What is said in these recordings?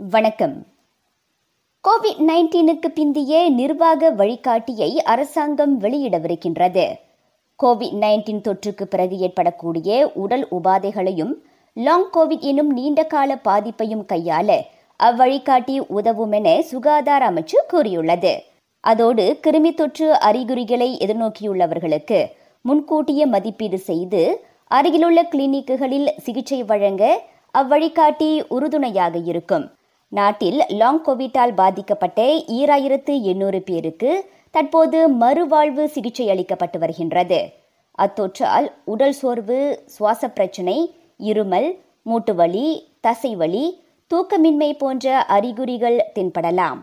வணக்கம். கோவிட் நைன்டீனுக்கு பிந்தைய நிர்வாக வழிகாட்டியை அரசாங்கம் வெளியிடவிருக்கின்றது கோவிட் நைன்டீன் தொற்றுக்கு பிறகு ஏற்படக்கூடிய உடல் உபாதைகளையும் லாங் கோவிட் எனும் நீண்டகால பாதிப்பையும் கையாள அவ்வழிகாட்டி உதவும் என சுகாதார அமைச்சு கூறியுள்ளது. அதோடு கிருமி தொற்று அறிகுறிகளை எதிர்நோக்கியுள்ளவர்களுக்கு முன்கூட்டிய மதிப்பீடு செய்து அருகிலுள்ள கிளினிக்குகளில் சிகிச்சை வழங்க அவ்வழிகாட்டி உறுதுணையாக இருக்கும். நாட்டில் லாங் கோவிட்டால் பாதிக்கப்பட்ட ஈராயிரத்து எண்ணூறு பேருக்கு தற்போது மறுவாழ்வு சிகிச்சை அளிக்கப்பட்டு வருகின்றது. அத்தொற்றால் உடல் சோர்வு சுவாச பிரச்சினை இருமல் மூட்டுவலி தசைவலி தூக்கமின்மை போன்ற அறிகுறிகள் தென்படலாம்.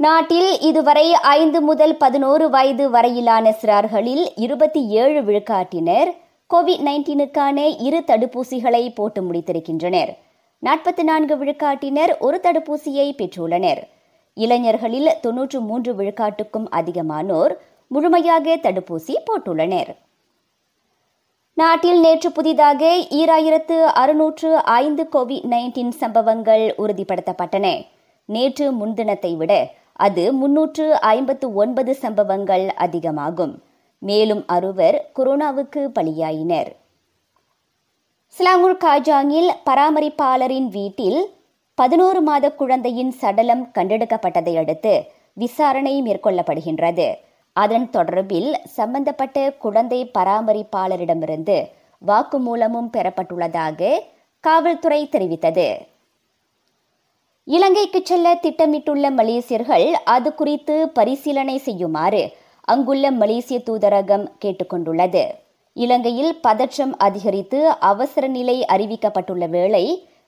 நாட்டில் இதுவரை ஐந்து முதல் பதினோரு வயது வரையிலான சிறார்களில் இருபத்தி ஏழு விழுக்காட்டினர் கோவிட் நைன்டீனுக்கான இரு தடுப்பூசிகளை போட்டு முடித்திருக்கின்றனர். நாற்பத்தி நான்கு விழுக்காட்டினர் ஒரு தடுப்பூசியை பெற்றுள்ளனர். இளைஞர்களில் தொன்னூற்று மூன்று விழுக்காட்டுக்கும் அதிகமானோர் முழுமையாக தடுப்பூசி போட்டுள்ளனர். நாட்டில் நேற்று புதிதாக ஈராயிரத்து அறுநூற்று ஐந்து கோவிட் நைன்டீன் சம்பவங்கள் உறுதிப்படுத்தப்பட்டன. நேற்று முன்தினத்தை விட அது முன்னூற்று ஐம்பத்து ஒன்பது சம்பவங்கள் அதிகமாகும். மேலும் அறுவர் கொரோனாவுக்கு பலியாயினர். சிலாங்கூர் காஜாங்கில் பராமரிப்பாளரின் வீட்டில் பதினோரு மாத குழந்தையின் சடலம் கண்டெடுக்கப்பட்டதை அடுத்து விசாரணை மேற்கொள்ளப்படுகின்றது. அதன் தொடர்பில் சம்பந்தப்பட்ட குழந்தை பராமரிப்பாளரிடமிருந்து வாக்குமூலமும் பெறப்பட்டுள்ளதாக காவல்துறை தெரிவித்தது. இலங்கைக்கு செல்ல திட்டமிட்டுள்ள மலேசியர்கள் அது குறித்து பரிசீலனை செய்யுமாறு அங்குள்ள மலேசிய தூதரகம் கேட்டுக்கொண்டுள்ளது. இலங்கையில் பதற்றம் அதிகரித்து அவசர நிலை அறிவிக்கப்பட்டுள்ள வேளை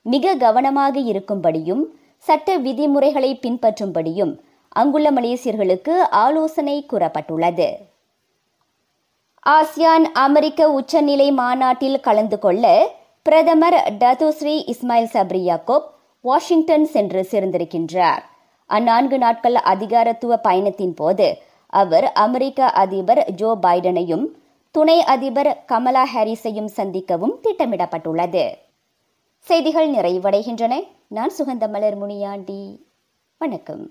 மிக கவனமாக இருக்கும்படியும் சட்ட விதிமுறைகளை பின்பற்றும்படியும் அங்குள்ள மலேசியர்களுக்கு ஆலோசனை கூறப்பட்டுள்ளது. ஆசியான் அமெரிக்க உச்சநிலை மாநாட்டில் கலந்து கொள்ள பிரதமர் Datuk Seri Ismail Sabri Yaakob Washington சென்று சேர்ந்திருக்கின்றார். அந்நான்கு நாட்கள் அதிகாரத்துவ பயணத்தின் போது அவர் அமெரிக்க அதிபர் ஜோ பைடனையும் துணை அதிபர் கமலா ஹாரிஸையும் சந்திக்கவும் திட்டமிடப்பட்டுள்ளது. செய்திகள் நிறைவடைகின்றன. நான் சுகந்தமலர் முனியாண்டி. வணக்கம்.